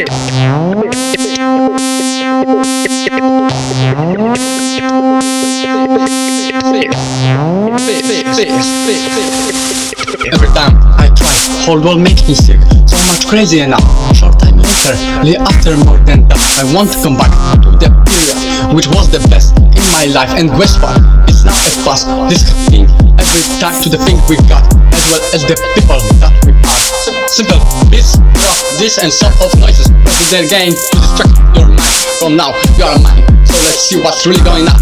Every time I try, whole world makes me sick. So much crazy enough. Short time later, lay after more than that. I want to come back to the period which was the best in my life and whisper. It's not a fuss, this thing. Every time to the thing we got, as well as the people that we. Simple this and sort of noises. Press their game to distract your mind. From now, you are mine. So let's see what's really going on.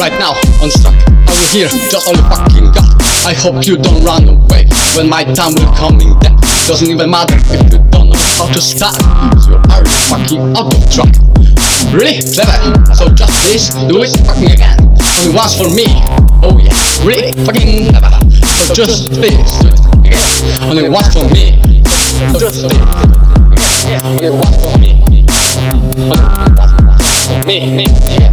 Right now, on track, I will hear just all you fucking got. I hope you don't run away when my time will coming back. Doesn't even matter if you don't know how to start. Cause you are fucking out of track. Really clever. So just please do it fucking again. Only once for me. Oh yeah, really fucking clever. So just please do it again. Only once for me. Just. Yeah, once for me. Me, me, yeah.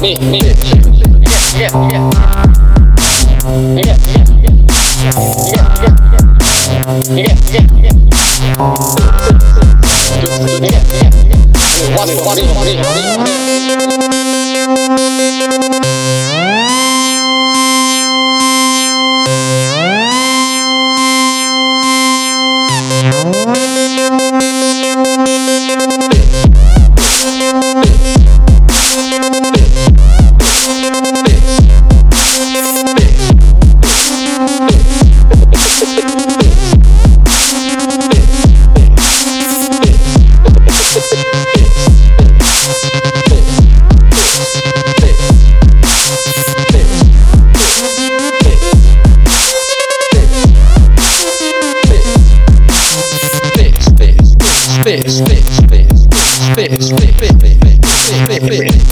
Me, me, yeah, yeah, yeah. Yeah, yeah, yeah. Yeah, yeah, yeah. Yeah, me, fish, fish, fish, fish, fish, fish, fish, fish, fish, fish, fish,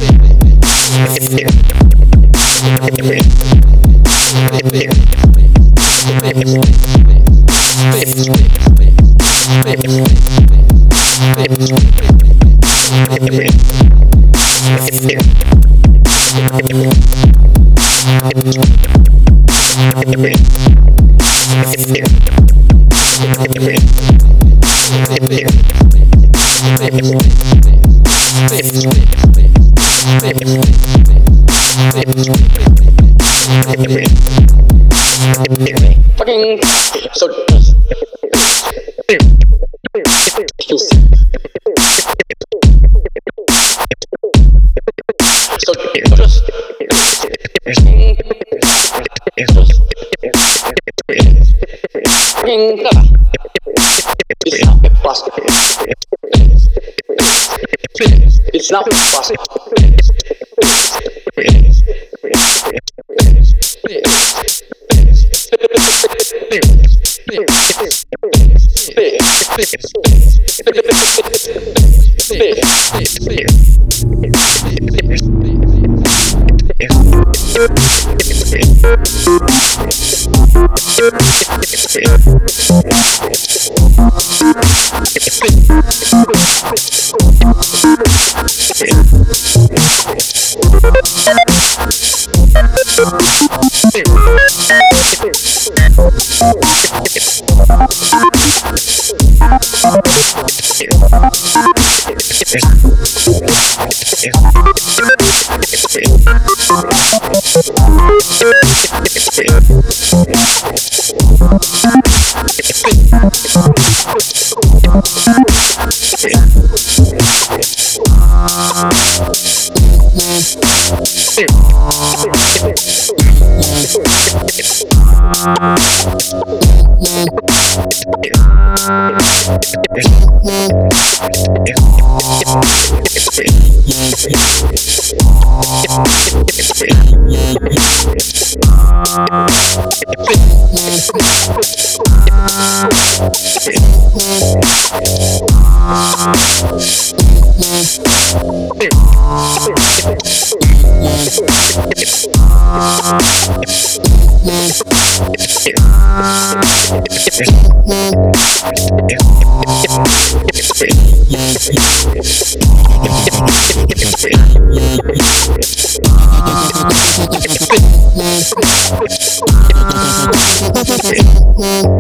Fucking so so just fucking. It's not impossible. It's not impossible. Thank yeah. Yeah.